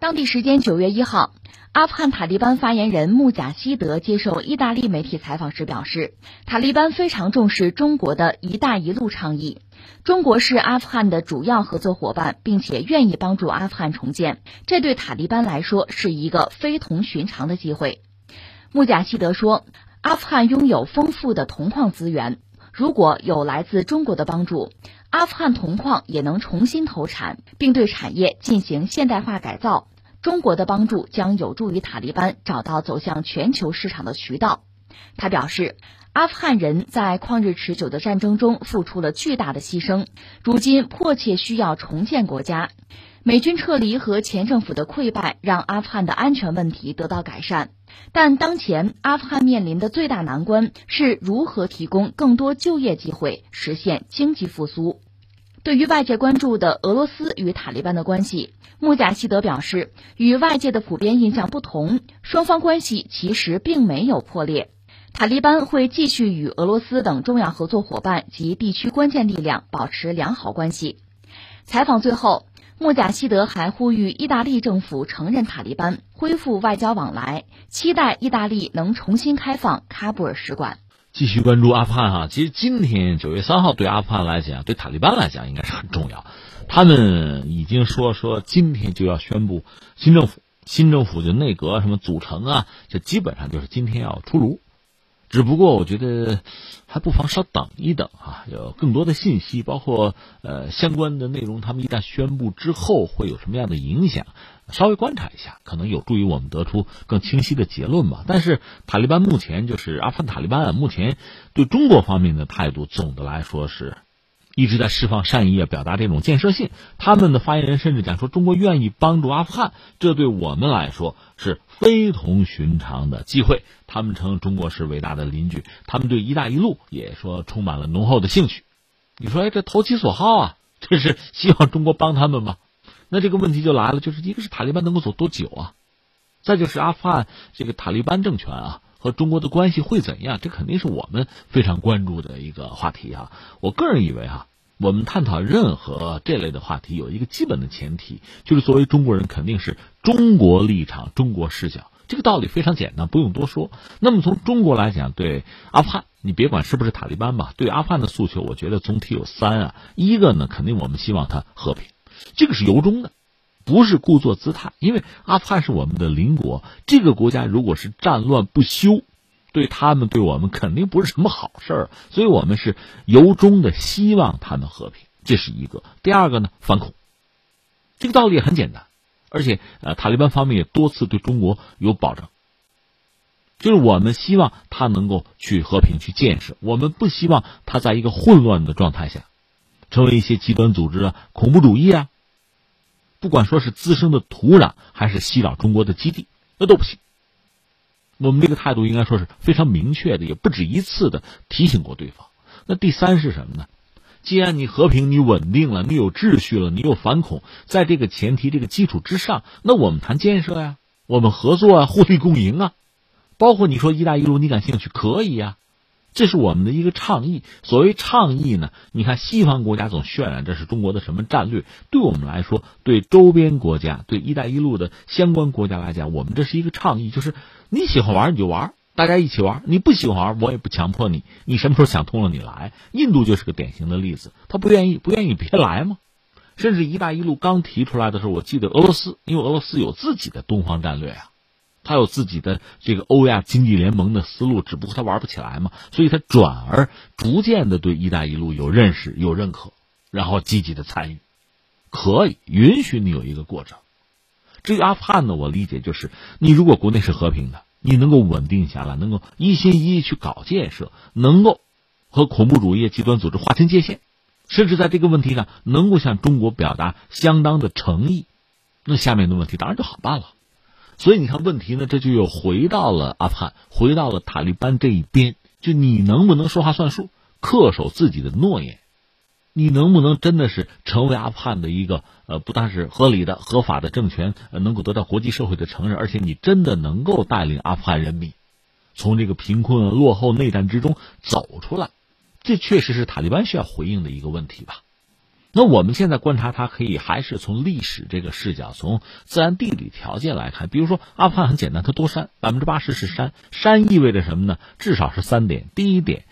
当地时间九月一号，阿富汗塔利班发言人穆贾希德接受意大利媒体采访时表示，塔利班非常重视中国的一带一路倡议，中国是阿富汗的主要合作伙伴，并且愿意帮助阿富汗重建，这对塔利班来说是一个非同寻常的机会。穆贾希德说，阿富汗拥有丰富的铜矿资源，如果有来自中国的帮助。阿富汗铜矿也能重新投产，并对产业进行现代化改造。中国的帮助将有助于塔利班找到走向全球市场的渠道。他表示，阿富汗人在旷日持久的战争中付出了巨大的牺牲，如今迫切需要重建国家。美军撤离和前政府的溃败让阿富汗的安全问题得到改善，但当前阿富汗面临的最大难关是如何提供更多就业机会，实现经济复苏。对于外界关注的俄罗斯与塔利班的关系，穆贾希德表示，与外界的普遍印象不同，双方关系其实并没有破裂。塔利班会继续与俄罗斯等重要合作伙伴及地区关键力量保持良好关系。采访最后。穆贾希德还呼吁意大利政府承认塔利班，恢复外交往来，期待意大利能重新开放喀布尔使馆。继续关注阿富汗哈，其实今天九月三号对阿富汗来讲，对塔利班来讲应该是很重要。他们已经说说今天就要宣布新政府，新政府就内阁什么组成啊，这基本上就是今天要出炉。只不过我觉得还不妨稍等一等啊，有更多的信息，包括呃相关的内容，他们一旦宣布之后会有什么样的影响，稍微观察一下，可能有助于我们得出更清晰的结论吧。但是塔利班目前就是阿富汗塔利班啊，目前对中国方面的态度，总的来说是。一直在释放善意啊，表达这种建设性。他们的发言人甚至讲说，中国愿意帮助阿富汗，这对我们来说是非同寻常的机会。他们称中国是伟大的邻居，他们对“一带一路”也说充满了浓厚的兴趣。你说，哎，这投其所好啊，这是希望中国帮他们吗？那这个问题就来了，就是一个是塔利班能够走多久啊？再就是阿富汗这个塔利班政权啊。和中国的关系会怎样？这肯定是我们非常关注的一个话题啊！我个人以为哈，我们探讨任何这类的话题，有一个基本的前提，就是作为中国人，肯定是中国立场、中国视角。这个道理非常简单，不用多说。那么从中国来讲，对阿富汗，你别管是不是塔利班吧，对阿富汗的诉求，我觉得总体有三啊。一个呢，肯定我们希望它和平，这个是由衷的。不是故作姿态，因为阿富汗是我们的邻国，这个国家如果是战乱不休，对他们对我们肯定不是什么好事儿，所以我们是由衷的希望他们和平，这是一个。第二个呢，反恐，这个道理很简单，而且呃，塔利班方面也多次对中国有保证，就是我们希望他能够去和平去建设，我们不希望他在一个混乱的状态下，成为一些极端组织啊、恐怖主义啊。不管说是滋生的土壤，还是袭扰中国的基地，那都不行。我们这个态度应该说是非常明确的，也不止一次的提醒过对方。那第三是什么呢？既然你和平、你稳定了，你有秩序了，你有反恐，在这个前提、这个基础之上，那我们谈建设呀，我们合作啊，互利共赢啊。包括你说“一带一路”，你感兴趣可以呀。这是我们的一个倡议。所谓倡议呢，你看西方国家总渲染这是中国的什么战略，对我们来说，对周边国家、对“一带一路”的相关国家来讲，我们这是一个倡议，就是你喜欢玩你就玩，大家一起玩；你不喜欢玩，我也不强迫你。你什么时候想通了你来。印度就是个典型的例子，他不愿意，不愿意别来嘛。甚至“一带一路”刚提出来的时候，我记得俄罗斯，因为俄罗斯有自己的东方战略啊。他有自己的这个欧亚经济联盟的思路，只不过他玩不起来嘛，所以他转而逐渐的对“一带一路”有认识、有认可，然后积极的参与，可以允许你有一个过程。至于阿富汗呢，我理解就是你如果国内是和平的，你能够稳定下来，能够一心一意去搞建设，能够和恐怖主义极端组织划清界限，甚至在这个问题上能够向中国表达相当的诚意，那下面的问题当然就好办了。所以你看，问题呢，这就又回到了阿富汗，回到了塔利班这一边。就你能不能说话算数，恪守自己的诺言？你能不能真的是成为阿富汗的一个呃，不但是合理的、合法的政权，能够得到国际社会的承认，而且你真的能够带领阿富汗人民从这个贫困、落后、内战之中走出来？这确实是塔利班需要回应的一个问题吧。那我们现在观察它，可以还是从历史这个视角，从自然地理条件来看。比如说阿富汗很简单，它多山，百分之八十是山。山意味着什么呢？至少是三点：第一点，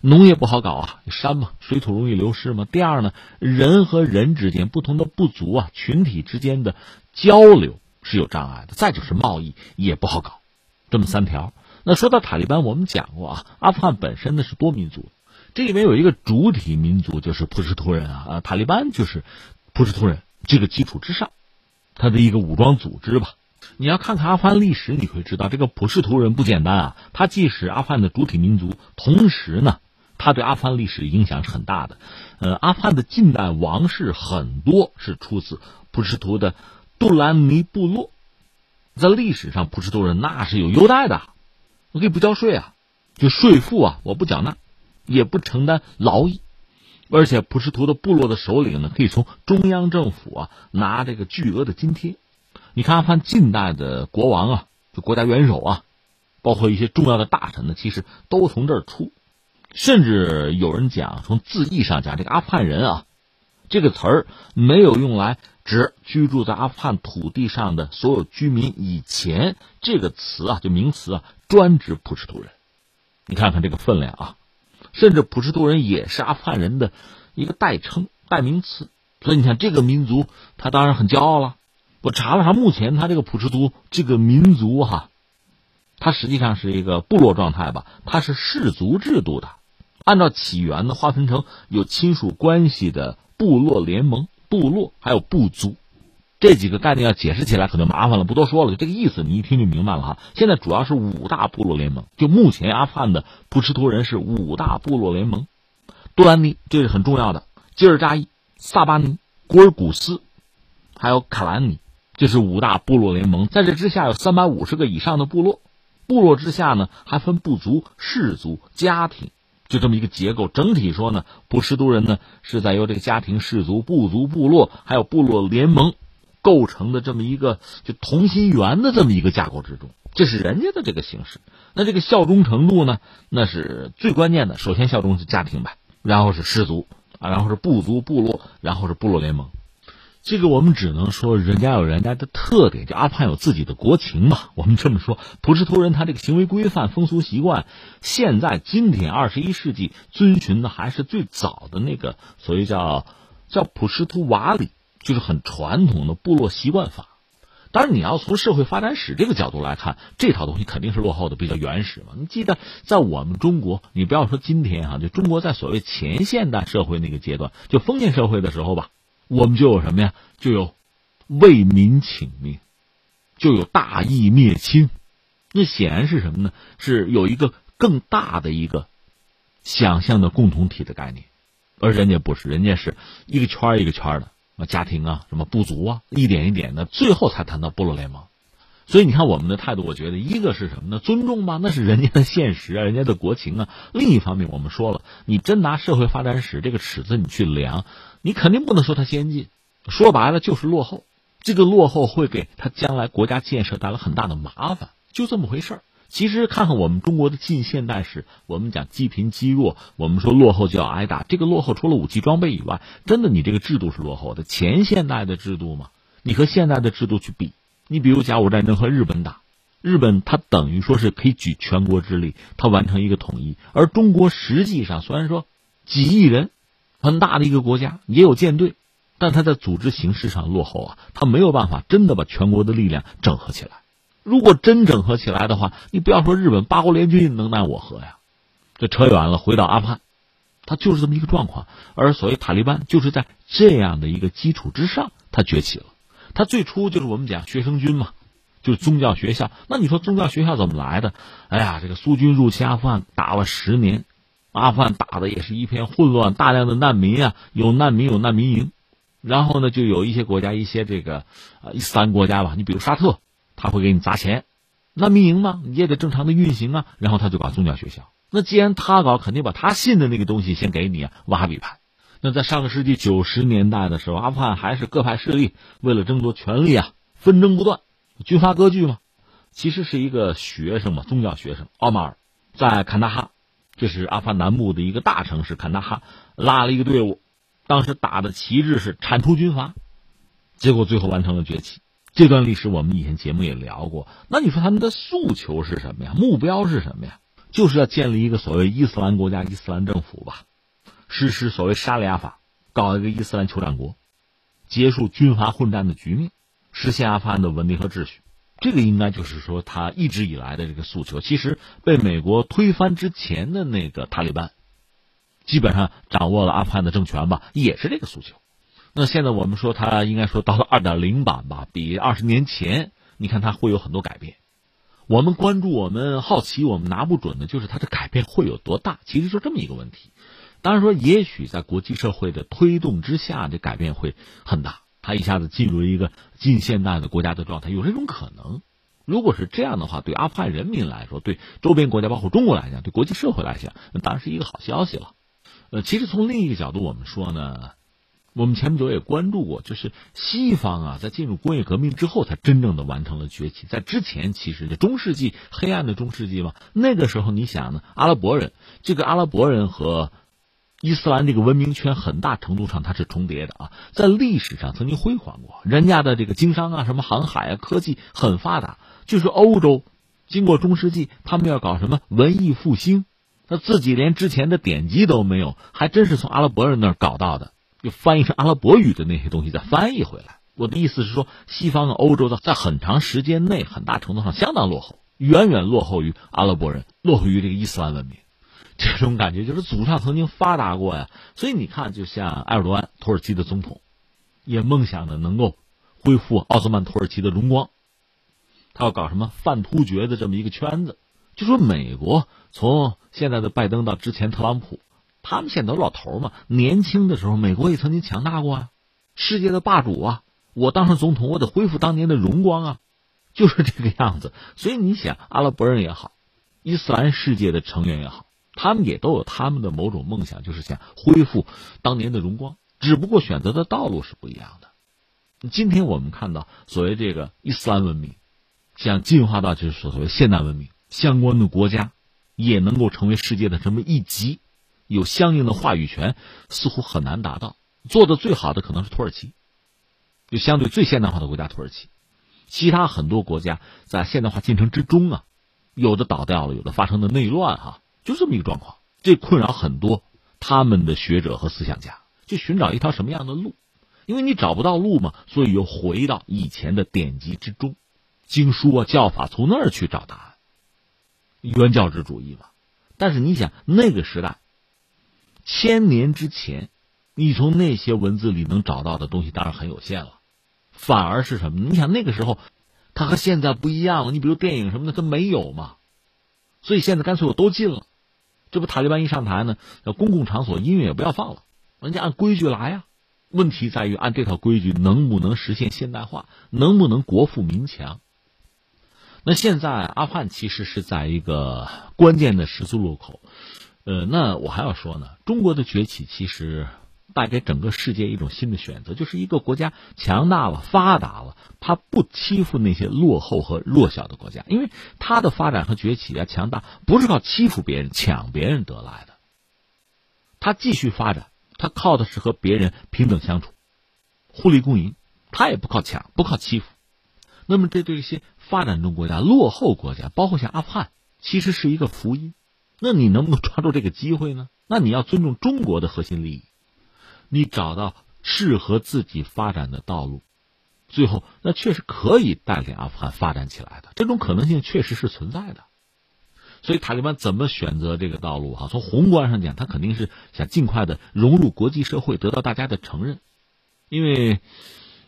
农业不好搞啊，山嘛，水土容易流失嘛；第二呢，人和人之间不同的部族啊群体之间的交流是有障碍的；再就是贸易也不好搞。这么三条。那说到塔利班，我们讲过啊，阿富汗本身呢是多民族。这里面有一个主体民族，就是普什图人啊，啊，塔利班就是普什图人这个基础之上，他的一个武装组织吧。你要看看阿富汗历史，你会知道这个普什图人不简单啊。他既是阿富汗的主体民族，同时呢，他对阿富汗历史影响是很大的。呃，阿富汗的近代王室很多是出自普什图的杜兰尼部落，在历史上普什图人那是有优待的，我可以不交税啊，就税赋啊，我不缴纳。也不承担劳役，而且普什图的部落的首领呢，可以从中央政府啊拿这个巨额的津贴。你看，阿富汗近代的国王啊，就国家元首啊，包括一些重要的大臣呢，其实都从这儿出。甚至有人讲，从字义上讲，这个阿富汗人啊，这个词儿没有用来指居住在阿富汗土地上的所有居民。以前这个词啊，就名词啊，专指普什图人。你看看这个分量啊。甚至普什图人也是阿富汗人的一个代称、代名词，所以你看这个民族，他当然很骄傲了。我查了查，目前他这个普什图这个民族哈，它实际上是一个部落状态吧，它是氏族制度的，按照起源呢，划分成有亲属关系的部落联盟、部落还有部族。这几个概念要解释起来可就麻烦了，不多说了。就这个意思，你一听就明白了哈。现在主要是五大部落联盟，就目前阿富汗的普什图人是五大部落联盟：杜兰尼，这是很重要的；吉尔扎伊、萨巴尼、古尔古斯，还有卡兰尼，这是五大部落联盟。在这之下有三百五十个以上的部落，部落之下呢还分部族、氏族、家庭，就这么一个结构。整体说呢，普什图人呢是在由这个家庭、氏族、部族、部落还有部落联盟。构成的这么一个就同心圆的这么一个架构之中，这是人家的这个形式。那这个效忠程度呢？那是最关键的。首先效忠是家庭吧，然后是氏族啊，然后是部族、部落，然后是部落联盟。这个我们只能说人家有人家的特点，就阿富汗有自己的国情嘛。我们这么说，普什图人他这个行为规范、风俗习惯，现在今天二十一世纪遵循的还是最早的那个所谓叫叫普什图瓦里。就是很传统的部落习惯法，当然你要从社会发展史这个角度来看，这套东西肯定是落后的，比较原始嘛。你记得在我们中国，你不要说今天哈，就中国在所谓前现代社会那个阶段，就封建社会的时候吧，我们就有什么呀？就有为民请命，就有大义灭亲。那显然是什么呢？是有一个更大的一个想象的共同体的概念，而人家不是，人家是一个圈一个圈的。啊，家庭啊，什么不足啊，一点一点的，最后才谈到部落联盟。所以你看我们的态度，我觉得一个是什么呢？尊重吧，那是人家的现实啊，人家的国情啊。另一方面，我们说了，你真拿社会发展史这个尺子你去量，你肯定不能说它先进，说白了就是落后。这个落后会给他将来国家建设带来很大的麻烦，就这么回事儿。其实看看我们中国的近现代史，我们讲积贫积弱，我们说落后就要挨打。这个落后除了武器装备以外，真的你这个制度是落后的。前现代的制度嘛，你和现代的制度去比，你比如甲午战争和日本打，日本它等于说是可以举全国之力，它完成一个统一。而中国实际上虽然说几亿人，很大的一个国家，也有舰队，但它在组织形式上落后啊，它没有办法真的把全国的力量整合起来。如果真整合起来的话，你不要说日本八国联军能奈我何呀？这扯远了，回到阿富汗，他就是这么一个状况。而所谓塔利班，就是在这样的一个基础之上，他崛起了。他最初就是我们讲学生军嘛，就是宗教学校。那你说宗教学校怎么来的？哎呀，这个苏军入侵阿富汗打了十年，阿富汗打的也是一片混乱，大量的难民啊，有难民有难民营，然后呢，就有一些国家，一些这个呃伊斯兰国家吧，你比如沙特。他会给你砸钱，那民营嘛，你也得正常的运行啊。然后他就搞宗教学校。那既然他搞，肯定把他信的那个东西先给你啊，瓦哈比派。那在上个世纪九十年代的时候，阿富汗还是各派势力为了争夺权力啊，纷争不断，军阀割据嘛。其实是一个学生嘛，宗教学生奥马尔，在坎大哈，这是阿富汗南部的一个大城市坎大哈，拉了一个队伍，当时打的旗帜是铲除军阀，结果最后完成了崛起。这段历史我们以前节目也聊过。那你说他们的诉求是什么呀？目标是什么呀？就是要建立一个所谓伊斯兰国家、伊斯兰政府吧，实施所谓沙里亚法，搞一个伊斯兰酋长国，结束军阀混战的局面，实现阿富汗的稳定和秩序。这个应该就是说他一直以来的这个诉求。其实被美国推翻之前的那个塔利班，基本上掌握了阿富汗的政权吧，也是这个诉求。那现在我们说，它应该说到了二点零版吧，比二十年前，你看它会有很多改变。我们关注，我们好奇，我们拿不准的就是它的改变会有多大。其实就这么一个问题。当然说，也许在国际社会的推动之下，这改变会很大，它一下子进入一个近现代的国家的状态，有这种可能。如果是这样的话，对阿富汗人民来说，对周边国家，包括中国来讲，对国际社会来讲，那当然是一个好消息了。呃，其实从另一个角度，我们说呢。我们前不久也关注过，就是西方啊，在进入工业革命之后，才真正的完成了崛起。在之前，其实这中世纪黑暗的中世纪嘛，那个时候你想呢，阿拉伯人这个阿拉伯人和伊斯兰这个文明圈，很大程度上它是重叠的啊，在历史上曾经辉煌过，人家的这个经商啊，什么航海啊，科技很发达。就是欧洲经过中世纪，他们要搞什么文艺复兴，他自己连之前的典籍都没有，还真是从阿拉伯人那儿搞到的。就翻译成阿拉伯语的那些东西再翻译回来。我的意思是说，西方和欧洲的在很长时间内，很大程度上相当落后，远远落后于阿拉伯人，落后于这个伊斯兰文明。这种感觉就是祖上曾经发达过呀。所以你看，就像埃尔多安，土耳其的总统，也梦想着能够恢复奥斯曼土耳其的荣光。他要搞什么泛突厥的这么一个圈子。就说美国从现在的拜登到之前特朗普。他们现在都老头嘛，年轻的时候，美国也曾经强大过啊，世界的霸主啊。我当上总统，我得恢复当年的荣光啊，就是这个样子。所以你想，阿拉伯人也好，伊斯兰世界的成员也好，他们也都有他们的某种梦想，就是想恢复当年的荣光，只不过选择的道路是不一样的。今天我们看到，所谓这个伊斯兰文明，想进化到就是所谓现代文明，相关的国家也能够成为世界的什么一极。有相应的话语权，似乎很难达到。做的最好的可能是土耳其，就相对最现代化的国家土耳其。其他很多国家在现代化进程之中啊，有的倒掉了，有的发生的内乱，哈，就这么一个状况。这困扰很多他们的学者和思想家，就寻找一条什么样的路？因为你找不到路嘛，所以又回到以前的典籍之中，经书啊、教法，从那儿去找答案。原教旨主义嘛。但是你想，那个时代。千年之前，你从那些文字里能找到的东西当然很有限了，反而是什么？你想那个时候，它和现在不一样了。你比如电影什么的，它没有嘛，所以现在干脆我都禁了。这不塔利班一上台呢，公共场所音乐也不要放了，人家按规矩来呀。问题在于按这套规矩能不能实现现代化，能不能国富民强？那现在阿富汗其实是在一个关键的十字路口。呃，那我还要说呢，中国的崛起其实带给整个世界一种新的选择，就是一个国家强大了、发达了，它不欺负那些落后和弱小的国家，因为它的发展和崛起啊、强大不是靠欺负别人、抢别人得来的，它继续发展，它靠的是和别人平等相处、互利共赢，它也不靠抢、不靠欺负。那么，这对一些发展中国家、落后国家，包括像阿富汗，其实是一个福音。那你能不能抓住这个机会呢？那你要尊重中国的核心利益，你找到适合自己发展的道路，最后那确实可以带领阿富汗发展起来的，这种可能性确实是存在的。所以塔利班怎么选择这个道路？哈，从宏观上讲，他肯定是想尽快的融入国际社会，得到大家的承认，因为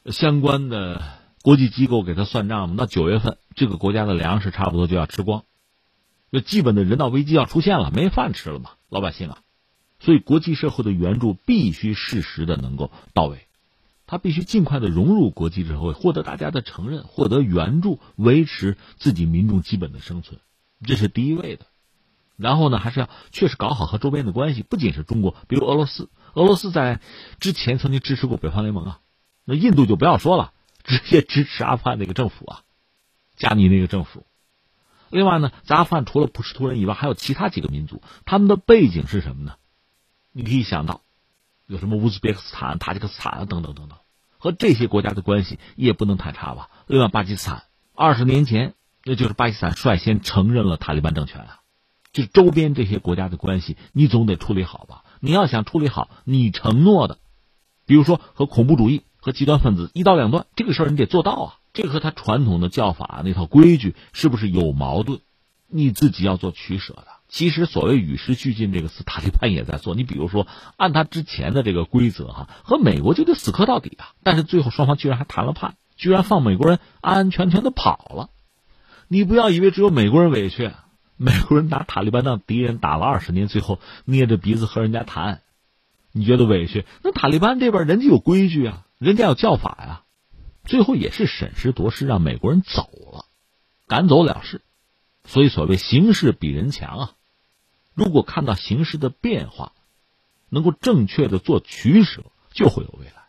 相关的国际机构给他算账嘛，那九月份这个国家的粮食差不多就要吃光。就基本的人道危机要出现了，没饭吃了嘛，老百姓啊，所以国际社会的援助必须适时的能够到位，他必须尽快的融入国际社会，获得大家的承认，获得援助，维持自己民众基本的生存，这是第一位的。然后呢，还是要确实搞好和周边的关系，不仅是中国，比如俄罗斯，俄罗斯在之前曾经支持过北方联盟啊，那印度就不要说了，直接支持阿富汗那个政府啊，加尼那个政府。另外呢，在阿富汗除了普什图人以外，还有其他几个民族，他们的背景是什么呢？你可以想到，有什么乌兹别克斯坦、塔吉克斯坦啊等等等等，和这些国家的关系也不能太差吧？另外，巴基斯坦二十年前，那就是巴基斯坦率先承认了塔利班政权啊，就周边这些国家的关系，你总得处理好吧？你要想处理好，你承诺的，比如说和恐怖主义和极端分子一刀两断，这个事儿你得做到啊。这和他传统的教法那套规矩是不是有矛盾？你自己要做取舍的。其实所谓与时俱进这个词，塔利班也在做。你比如说，按他之前的这个规则哈，和美国就得死磕到底啊。但是最后双方居然还谈了判，居然放美国人安安全全的跑了。你不要以为只有美国人委屈，美国人拿塔利班当敌人打了二十年，最后捏着鼻子和人家谈，你觉得委屈？那塔利班这边人家有规矩啊，人家有叫法呀，最后也是审时度势，让美国人走了，赶走了事。所以，所谓形势比人强啊！如果看到形势的变化，能够正确的做取舍，就会有未来。